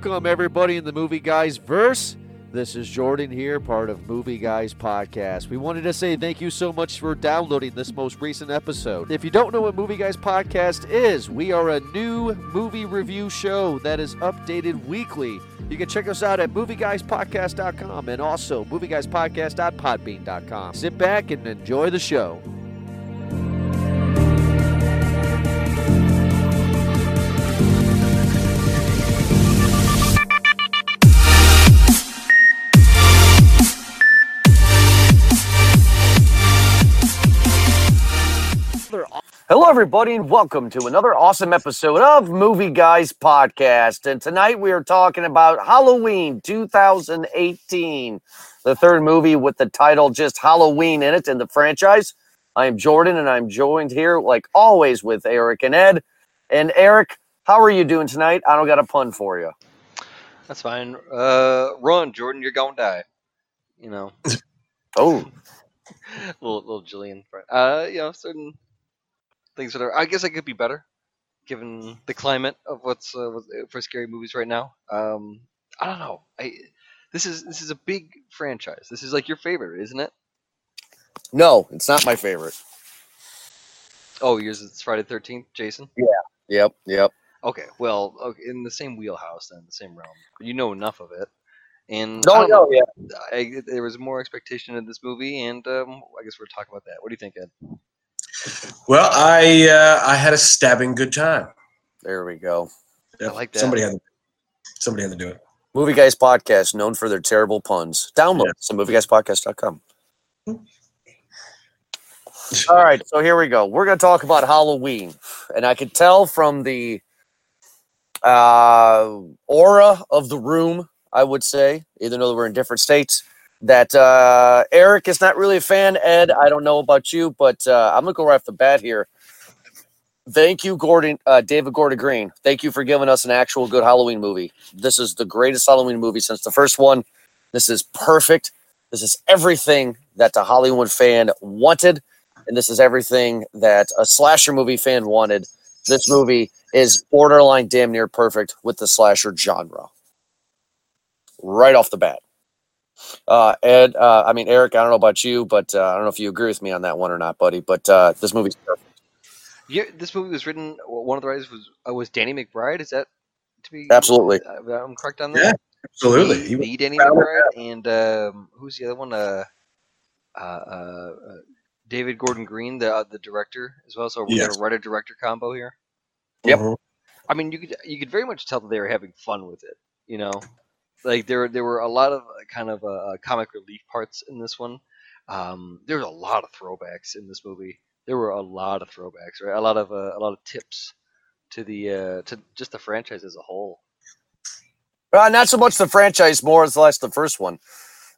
Welcome, everybody, in the Movie Guys verse. This is Jordan here, part of Movie Guys Podcast. We wanted to say thank you so much for downloading this most recent episode. If you don't know what Movie Guys Podcast is, we are a new movie review show that is updated weekly. You can check us out at movieguyspodcast.com and also movieguyspodcast.podbean.com. Sit back and enjoy the show. Hello, everybody, and welcome to another awesome episode of Movie Guys Podcast. And tonight we are talking about Halloween 2018, the third movie with the title just Halloween in it in the franchise. I am Jordan, and I'm joined here, like always, with Eric and Ed. And Eric, how are you doing tonight? I don't got a pun for you. That's fine. Uh, run, Jordan. You're gonna die. You know, Oh, little little Jillian. Uh, you know, certain things that are. I guess I could be better, given the climate of what's uh, uh, for scary movies right now. Um, I don't know. I this is this is a big franchise. This is like your favorite, isn't it? no, it's not my favorite. Oh, yours is Friday Thirteenth, Jason. Yeah. Yep, yep. Okay, well, okay, in the same wheelhouse then, the same realm. You know enough of it, and No, don't know. no, yeah. I, there was more expectation in this movie, and um, I guess we're talking about that. What do you think, Ed? Well, I uh, I had a stabbing good time. There we go. I like that. Somebody had to, somebody had to do it. Movie Guys Podcast, known for their terrible puns. Download Yeah. at movieguyspodcast.com. All right, so here we go. We're going to talk about Halloween. And I could tell from the uh, aura of the room, I would say, even though we're in different states, that uh, Eric is not really a fan. Ed, I don't know about you, but uh, I'm to go right off the bat here. Thank you, Gordon, uh, David Gordon Green. Thank you for giving us an actual good Halloween movie. This is the greatest Halloween movie since the first one. This is perfect. This is everything that the Hollywood fan wanted, and this is everything that a slasher movie fan wanted. This movie is borderline damn near perfect with the slasher genre. Right off the bat. Uh, Ed, uh, I mean, Eric, I don't know about you, but uh, I don't know if you agree with me on that one or not, buddy, but uh, this movie's perfect. Yeah, this movie was written. One of the writers was uh, was Danny McBride. Is that to be Absolutely. Uh, I'm correct on Yeah, that. Absolutely. The, He the Danny McBride and um, who's the other one? Uh, uh, uh, uh, David Gordon Green, the uh, the director as well. So we got Yes. a writer director combo here. Yep. Mhm. I mean, you could you could very much tell that they were having fun with it. You know, like there there were a lot of uh, kind of uh, comic relief parts in this one. Um, there's a lot of throwbacks in this movie. There were a lot of throwbacks, right? A lot of uh, a lot of tips to the uh, to just the franchise as a whole. Uh, not so much the franchise, more or less the first one.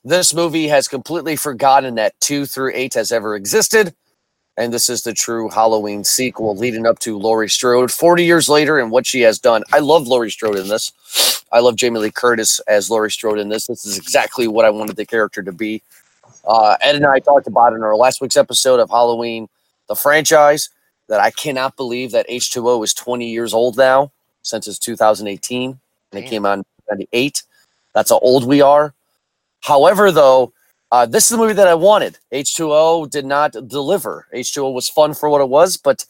This movie has completely forgotten that two through eight has ever existed. And this is the true Halloween sequel leading up to Laurie Strode 40 years later and what she has done. I love Laurie Strode in this. I love Jamie Lee Curtis as Laurie Strode in this. This is exactly what I wanted the character to be. Uh, Ed and I talked about in our last week's episode of Halloween, the franchise, that I cannot believe that H2O is 20 years old now since it's 2018 and it came out in 98. That's how old we are. However, though, uh, this is the movie that I wanted. H2O did not deliver. H2O was fun for what it was, but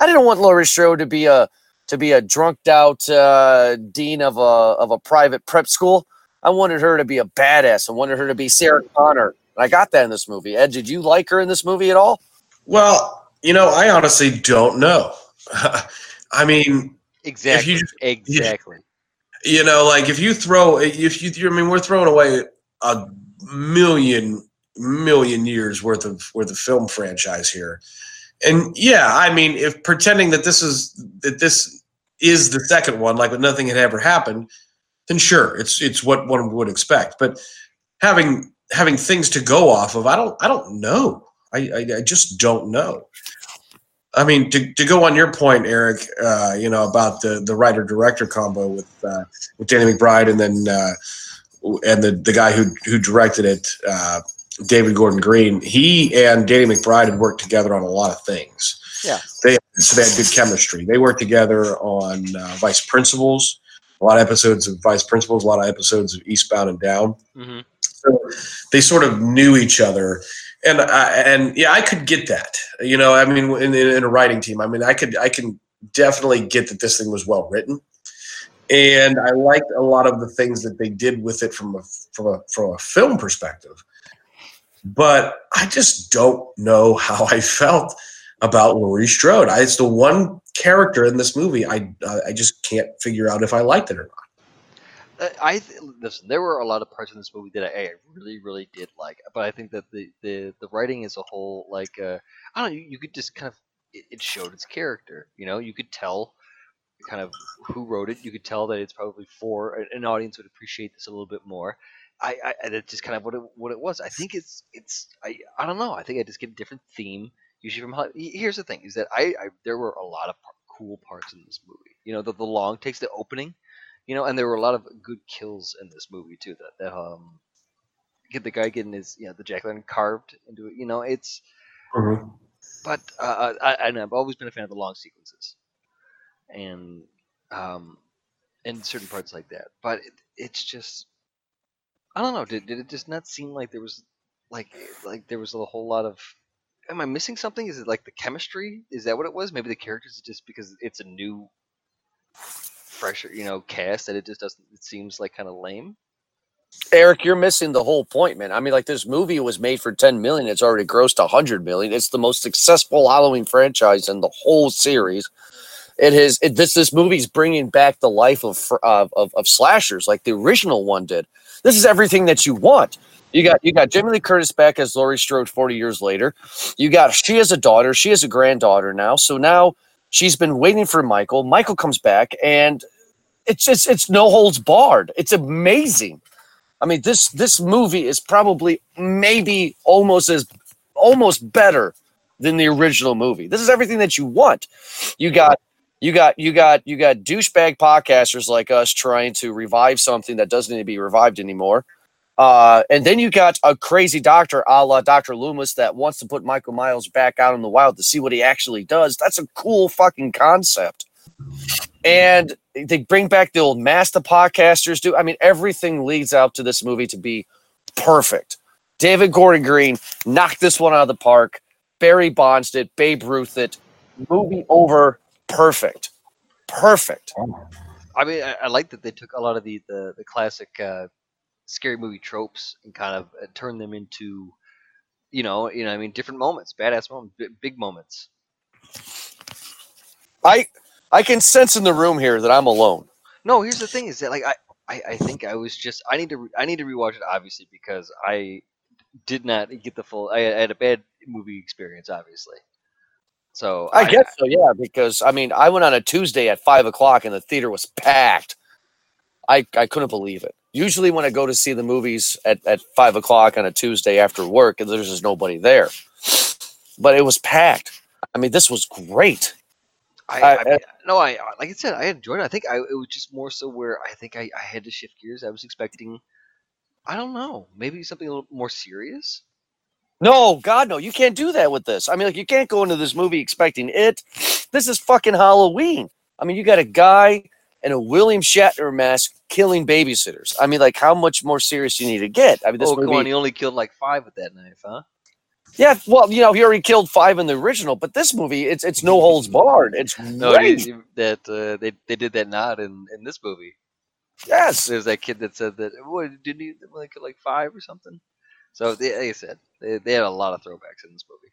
I didn't want Laurie Strode to be a to be a drunked out uh, dean of a of a private prep school. I wanted her to be a badass. I wanted her to be Sarah Connor. And I got that in this movie. Ed, did you like her in this movie at all? Well, you know, I honestly don't know. I mean, Exactly. just- exactly. you know, like if you throw, if you, I mean, we're throwing away a million, million years worth of worth of film franchise here, and yeah, I mean, if pretending that this is that this is the second one, like nothing had ever happened, then sure, it's it's what one would expect. But having having things to go off of, I don't, I don't know. I, I, I just don't know. I mean, to, to go on your point, Eric, uh, you know about the the writer director combo with uh, with Danny McBride and then uh, and the the guy who who directed it, uh, David Gordon Green. He and Danny McBride had worked together on a lot of things. Yeah. They so they had good chemistry. They worked together on uh, Vice Principals, a lot of episodes of Vice Principals, a lot of episodes of Eastbound and Down. hmm So they sort of knew each other, and I, and yeah, I could get that. You know, I mean, in, in, in a writing team, I mean, I could I can definitely get that this thing was well written, and I liked a lot of the things that they did with it from a from a from a film perspective. But I just don't know how I felt about Laurie Strode. I, it's the one character in this movie I I just can't figure out if I liked it or not. Uh, I th- listen. There were a lot of parts in this movie that I, I really, really did like, but I think that the the, the writing as a whole, like, uh, I don't know, you, you could just kind of it, it showed its character. You know, you could tell kind of who wrote it. You could tell that it's probably for an- audience would appreciate this a little bit more. I, I it's just kind of what it what it was. I think it's it's I I don't know. I think I just get a different theme usually from. Holly- Here's the thing: is that I, I there were a lot of par- cool parts in this movie. You know, the the long takes, the opening you know, and there were a lot of good kills in this movie too. That that um, get the guy getting his you know the jack lantern carved into it. You know, it's but uh, I, and I've always been a fan of the long sequences, and um, certain parts like that. But it, it's just I don't know. Did did it just not seem like there was like like there was a whole lot of Am I missing something? Is it like the chemistry? Is that what it was? Maybe the characters just because it's a new, fresher, you know, cast that it just doesn't. It seems like kind of lame. Eric, you're missing the whole point, man. I mean, like this movie was made for 10 million. It's already grossed 100 million. It's the most successful Halloween franchise in the whole series. It is it, this this movie's bringing back the life of, of of of slashers like the original one did. This is everything that you want. You got you got Jamie Lee Curtis back as Laurie Strode 40 years later. You got she has a daughter. She has a granddaughter now. So now she's been waiting for Michael. Michael comes back and it's just it's no holds barred. It's amazing. I mean, this this movie is probably maybe almost as almost better than the original movie. This is everything that you want. You got you got you got you got douchebag podcasters like us trying to revive something that doesn't need to be revived anymore. Uh, and then you got a crazy doctor a la Dr. Loomis that wants to put Michael Myers back out in the wild to see what he actually does. That's a cool fucking concept. And they bring back the old master podcasters do. I mean, everything leads out to this movie to be perfect. David Gordon Green knocked this one out of the park. Barry Bonds did, Babe Ruth it. Movie over, perfect. Perfect. I mean, I, I like that they took a lot of the the, the classic uh, scary movie tropes and kind of uh, turned them into, you know, you know, I mean, different moments, badass moments, big, big moments. I I can sense in the room here that I'm alone. No, here's the thing: is that like I, I, I think I was just I need to re- I need to rewatch it obviously because I did not get the full. I, I had a bad movie experience, obviously. So I guess so, yeah, because I mean, I went on a Tuesday at five o'clock and the theater was packed. I, I couldn't believe it. Usually, when I go to see the movies at, at five o'clock on a Tuesday after work, there's just nobody there. But it was packed. I mean, this was great. I, I- I mean, no, I like I said, I enjoyed it. I think I it was just more so where I think I, I had to shift gears. I was expecting, I don't know, maybe something a little more serious. No, God, no, you can't do that with this. I mean, like, you can't go into this movie expecting it. This is fucking Halloween. I mean, you got a guy in a William Shatner mask killing babysitters. I mean, like, how much more serious you need to get? I mean, this oh, movie. come on, he only killed like five with that knife, huh? Yeah, well, you know, he already killed five in the original, but this movie, it's it's no holds barred. It's No, great. that uh, they they did that not in in this movie. yes. There's that kid that said that. What didn't he kill like five or something? So they, like I said, they, they had a lot of throwbacks in this movie.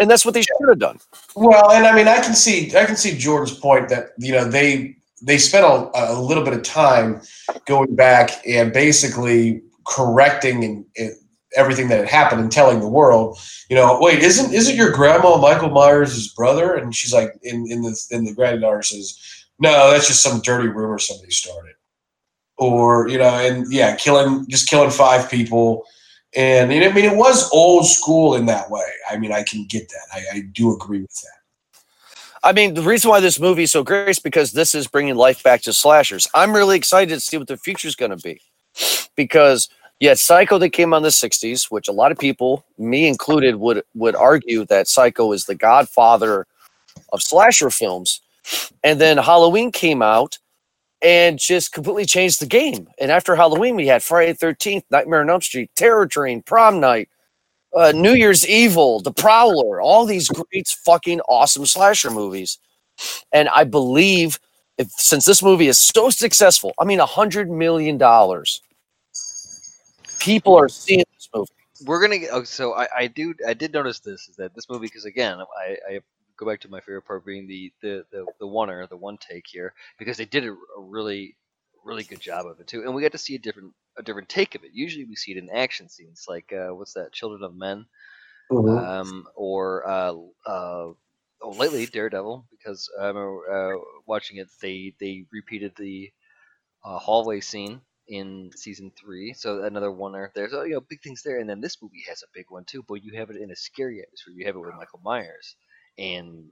And that's what they should have done. Well, and I mean, I can see, I can see Jordan's point that you know they they spent a, a little bit of time going back and basically correcting and, and everything that had happened and telling the world, you know, wait, isn't isn't your grandma Michael Myers' brother? And she's like, in in the in the granddaughter says, no, that's just some dirty rumor somebody started, or you know, and yeah, killing just killing five people. And I mean, it was old school in that way. I mean, I can get that. I, I do agree with that. I mean, the reason why this movie is so great is because this is bringing life back to slashers. I'm really excited to see what the future is going to be, because had Psycho that came on the '60s, which a lot of people, me included, would would argue that Psycho is the godfather of slasher films, and then Halloween came out, and just completely changed the game. And after Halloween, we had Friday the 13th, Nightmare on Elm Street, Terror Train, Prom Night, uh, New Year's Evil, The Prowler, all these great fucking awesome slasher movies. And I believe if since this movie is so successful, I mean a hundred million dollars, people are seeing this movie. We're gonna. Oh, so I, I do. I did notice this is that this movie because again, I, I go back to my favorite part being the the the, the oner, the one take here because they did a, a really really good job of it too, and we got to see a different a different take of it. Usually we see it in action scenes, like uh, what's that, Children of Men, um, or uh, uh, oh, lately Daredevil, because I remember uh, watching it. They they repeated the uh, hallway scene in season three, so another one there. There's oh, you know big things there, and then this movie has a big one too. But you have it in a scary atmosphere. You have it with Michael Myers, and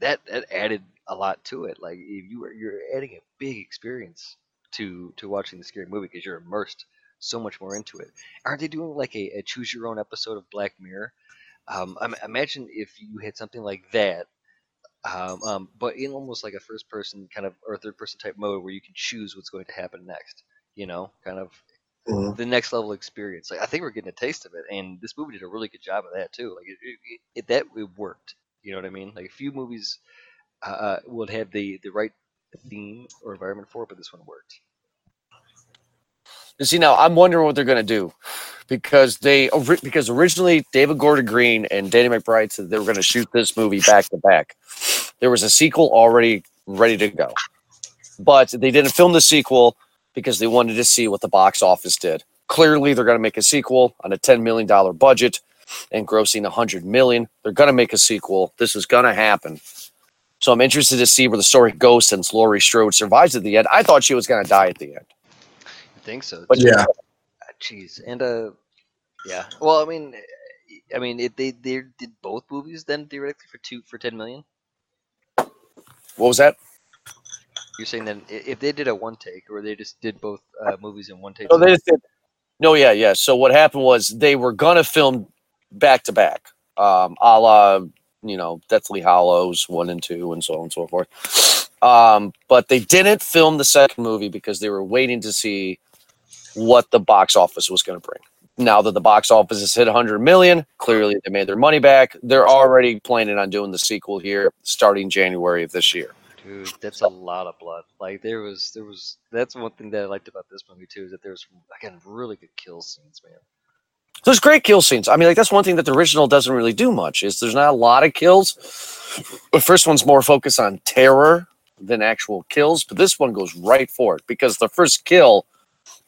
that that added a lot to it. Like if you were you're adding a big experience to to watching the scary movie because you're immersed so much more into it. Aren't they doing like a, a choose your own episode of Black Mirror? Um, I imagine if you had something like that, um, um, but in almost like a first person kind of or third person type mode where you can choose what's going to happen next. You know, kind of Mhm. the next level experience. Like I think we're getting a taste of it, and this movie did a really good job of that too. Like it, it, it that it worked. You know what I mean? Like a few movies uh, uh, would have the the right theme or environment for it, but this one worked. You see, now I'm wondering what they're going to do because they because originally David Gordon Green and Danny McBride said they were going to shoot this movie back to back. There was a sequel already ready to go, but they didn't film the sequel because they wanted to see what the box office did. Clearly, they're going to make a sequel on a ten million dollar budget and grossing a hundred million. They're going to make a sequel. This is going to happen. So I'm interested to see where the story goes since Laurie Strode survives at the end. I thought she was going to die at the end. I think so. But Yeah. Jeez, and uh, yeah. Well, I mean, I mean, it, they they did both movies then theoretically for two for ten million. What was that? You're saying that if they did a one take, or they just did both uh, movies in one take. No, they just did. No, yeah, yeah. So what happened was they were gonna film back to back, um, a la you know Deathly Hallows one and two, and so on and so forth. Um, but they didn't film the second movie because they were waiting to see what the box office was going to bring. Now that the box office has hit 100 million, clearly they made their money back. They're already planning on doing the sequel here starting January of this year. Dude, that's a lot of blood. Like there was, there was. That's one thing that I liked about this movie too, is that there was again really good kill scenes, man. There's great kill scenes. I mean, like that's one thing that the original doesn't really do much. Is there's not a lot of kills. The first one's more focused on terror than actual kills, but this one goes right for it because the first kill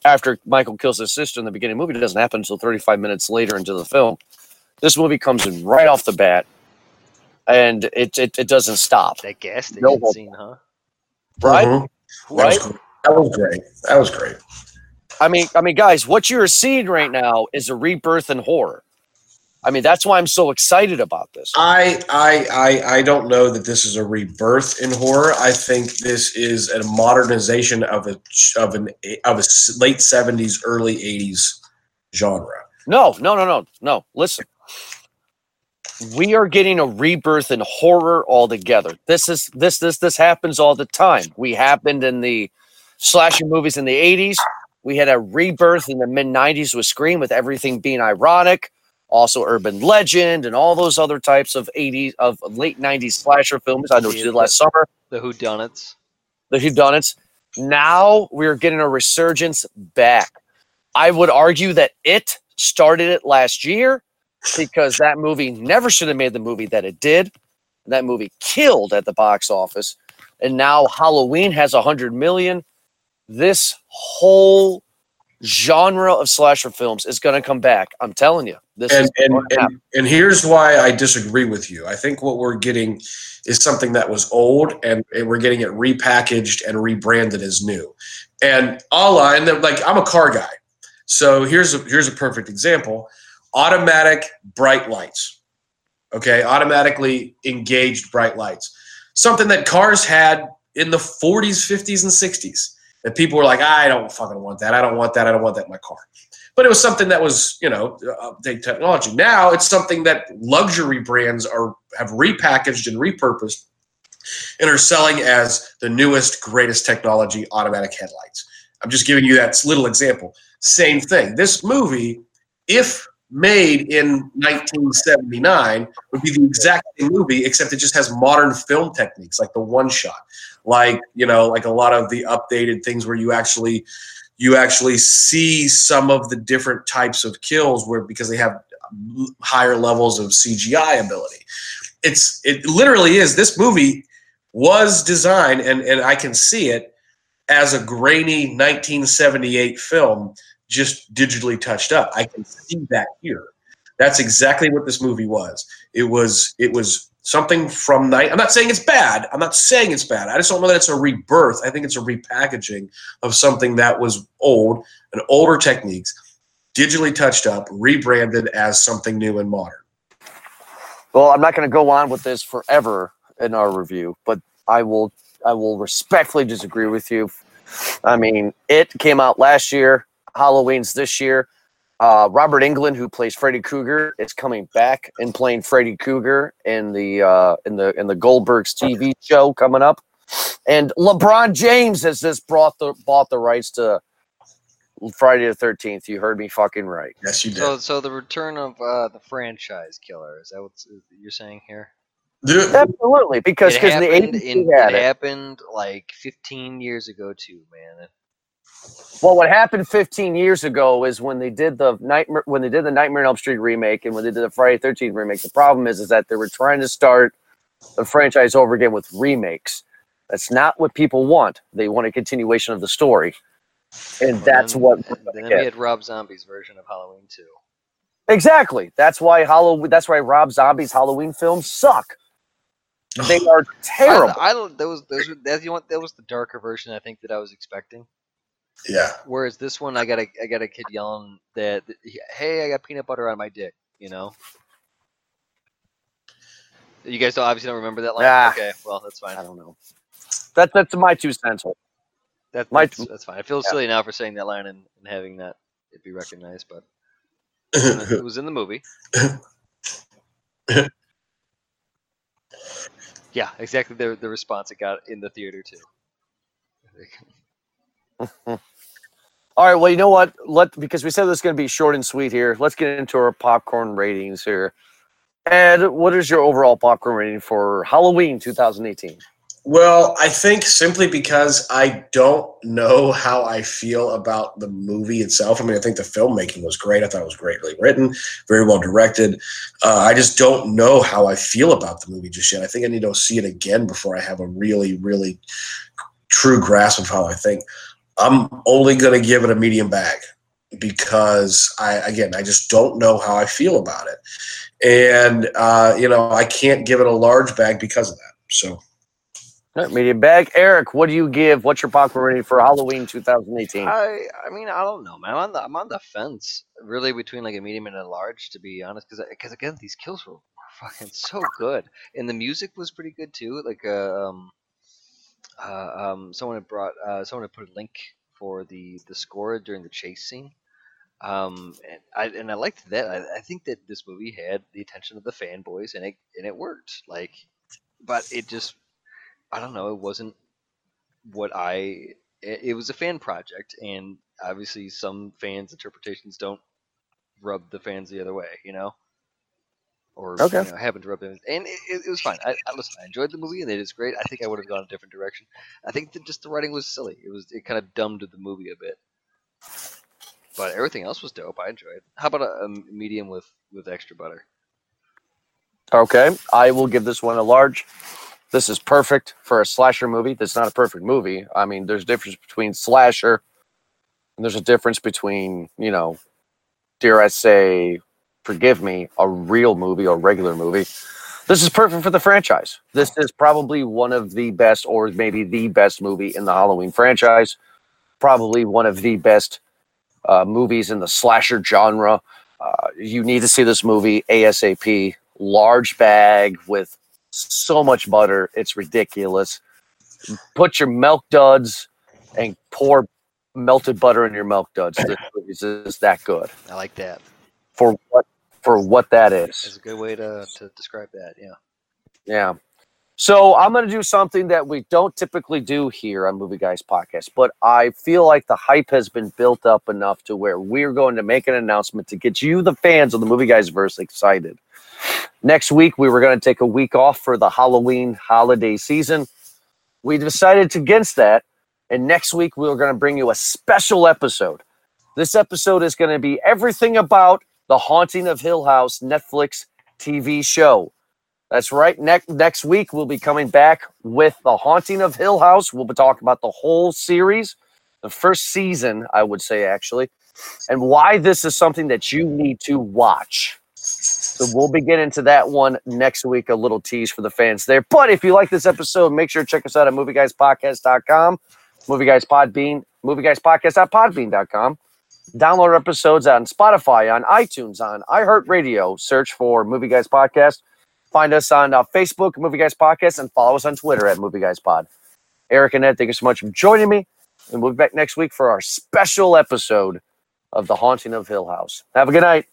after Michael kills his sister in the beginning of the movie doesn't happen until 35 minutes later into the film. This movie comes in right off the bat, and it it, it doesn't stop. That gas station No scene, huh? Right? Mhm. That, Right? was, that was great. That was great. I mean, I mean, guys, what you're seeing right now is a rebirth in horror. I mean, that's why I'm so excited about this. I, I I I don't know that this is a rebirth in horror. I think this is a modernization of a of an of a late seventies, early eighties genre. No, no, no, no, no. Listen, we are getting a rebirth in horror altogether. This is this this this happens all the time. We happened in the slasher movies in the '80s. We had a rebirth in the mid '90s with Scream, with everything being ironic. Also, urban legend and all those other types of '80s of late '90s slasher films. I know what you did last summer. The Who Done It's. the whodunits. Now we're getting a resurgence back. I would argue that it started it last year because that movie never should have made the movie that it did. That movie killed at the box office. And now Halloween has a hundred million. This whole genre of slasher films is going to come back. I'm telling you. This And and, and and here's why I disagree with you. I think what we're getting is something that was old, and, and we're getting it repackaged and rebranded as new. And Allah, and like I'm a car guy, so here's a here's a perfect example: automatic bright lights. Okay, automatically engaged bright lights. Something that cars had in the 40s, 50s, and 60s. That people were like, I don't fucking want that. I don't want that. I don't want that in my car but it was something that was you know uh, update technology now it's something that luxury brands are have repackaged and repurposed and are selling as the newest, greatest technology automatic headlights. I'm just giving you that little example. Same thing. This movie, if made in 1979, would be the exact same movie, except it just has modern film techniques, like the one shot, like you know, like a lot of the updated things where you actually you actually see some of the different types of kills where because they have higher levels of CGI ability. It's it literally is this movie was designed and and I can see it as a grainy 1978 film just digitally touched up. I can see that here. That's exactly what this movie was. It was it was something from night. I'm not saying it's bad. I'm not saying it's bad. I just don't know that it's a rebirth. I think it's a repackaging of something that was old and older techniques, digitally touched up, rebranded as something new and modern. Well, I'm not going to go on with this forever in our review, but I will I will respectfully disagree with you. I mean, it came out last year. Halloween's this year. Uh, Robert Englund, who plays Freddy Krueger, is coming back and playing Freddy Krueger in the uh, in the in the Goldbergs TV show coming up. And LeBron James has just brought the bought the rights to Friday the Thirteenth. You heard me fucking right. Yes, you did. So, so the return of uh, the franchise killer is that what you're saying here? Dude, Absolutely, because it because the happened. eighties In, it it. happened like 15 years ago too, man. Well, what happened 15 years ago is when they did the nightmare when they did the Nightmare on Elm Street remake and when they did the Friday 13th remake. The problem is is that they were trying to start the franchise over again with remakes. That's not what people want. They want a continuation of the story, and Well, that's then- what then we had Rob Zombie's version of Halloween too. Exactly. That's why Halloween. That's why Rob Zombie's Halloween films suck. They are terrible. I, I those were, that you know that was the darker version I think that I was expecting. Yeah. Whereas this one, I got a I got a kid yelling that, "Hey, I got peanut butter on my dick," you know. You guys don't, obviously don't remember that line. Ah. Okay, well that's fine. I don't know. That that's my two cents. That, My- that's, that's fine. I feel Yeah. silly now for saying that line and, and having that it be recognized, but it was in the movie. yeah, exactly. The the response it got in the theater too. All right. Well, you know what? Let because we said this is going to be short and sweet here. Let's get into our popcorn ratings here. Ed, what is your overall popcorn rating for Halloween 2018? Well, I think simply because I don't know how I feel about the movie itself. I mean, I think the filmmaking was great. I thought it was greatly written, very well directed. Uh, I just don't know how I feel about the movie just yet. I think I need to see it again before I have a really, really true grasp of how I think. I'm only going to give it a medium bag because I, again, I just don't know how I feel about it. And, uh, you know, I can't give it a large bag because of that. So. All right, medium bag. Eric, what do you give? What's your popcorn rating for Halloween 2018? I I mean I don't know, man. I'm on the I'm on the fence, really, between like a medium and a large, to be honest. Because because again, these kills were, were fucking so good, and the music was pretty good too. Like uh, um, uh, um, someone had brought uh, someone had put a link for the the score during the chase scene. Um, and I and I liked that. I, I think that this movie had the attention of the fanboys, and it and it worked. Like, but it just I don't know. It wasn't what I. It, it was a fan project, and obviously some fans' interpretations don't rub the fans the other way. You know. Or Okay. you know, happen to rub them, and it, it, it was fine. I, I listen. I enjoyed the movie, and it is great. I think I would have gone a different direction. I think that just the writing was silly. It was it kind of dumbed the movie a bit, but everything else was dope. I enjoyed. How about a, a medium with with extra butter? Okay, I will give this one a large. This is perfect for a slasher movie. That's not a perfect movie. I mean, there's a difference between slasher and there's a difference between, you know, dare I say, forgive me, a real movie or regular movie. This is perfect for the franchise. This is probably one of the best, or maybe the best movie in the Halloween franchise. Probably one of the best uh, movies in the slasher genre. Uh, you need to see this movie ASAP. Large bag with so much butter, it's ridiculous. Put your milk duds and pour melted butter in your milk duds. This is that good I like that. for what for what that is. a good way to, to describe that. Yeah. Yeah. So I'm going to do something that we don't typically do here on Movie Guys Podcast, but I feel like the hype has been built up enough to where we're going to make an announcement to get you, the fans of the Movie Guys verse, excited. Next week, we were going to take a week off for the Halloween holiday season. We decided against that, and next week we are going to bring you a special episode. This episode is going to be everything about the Haunting of Hill House Netflix TV show. That's right. Next next week we'll be coming back with the Haunting of Hill House. We'll be talking about the whole series, the first season, I would say actually, and why this is something that you need to watch. So we'll be getting into that one next week. A little tease for the fans there. But if you like this episode, make sure to check us out at movieguyspodcast.com, Movie Guys Podbean, movieguyspodcast.podbean.com. Download episodes on Spotify, on iTunes, on iHeartRadio. Search for Movie Guys Podcast. Find us on uh, Facebook, Movie Guys Podcast, and follow us on Twitter at Movie Guys Pod. Eric and Ed, thank you so much for joining me. And we'll be back next week for our special episode of The Haunting of Hill House. Have a good night.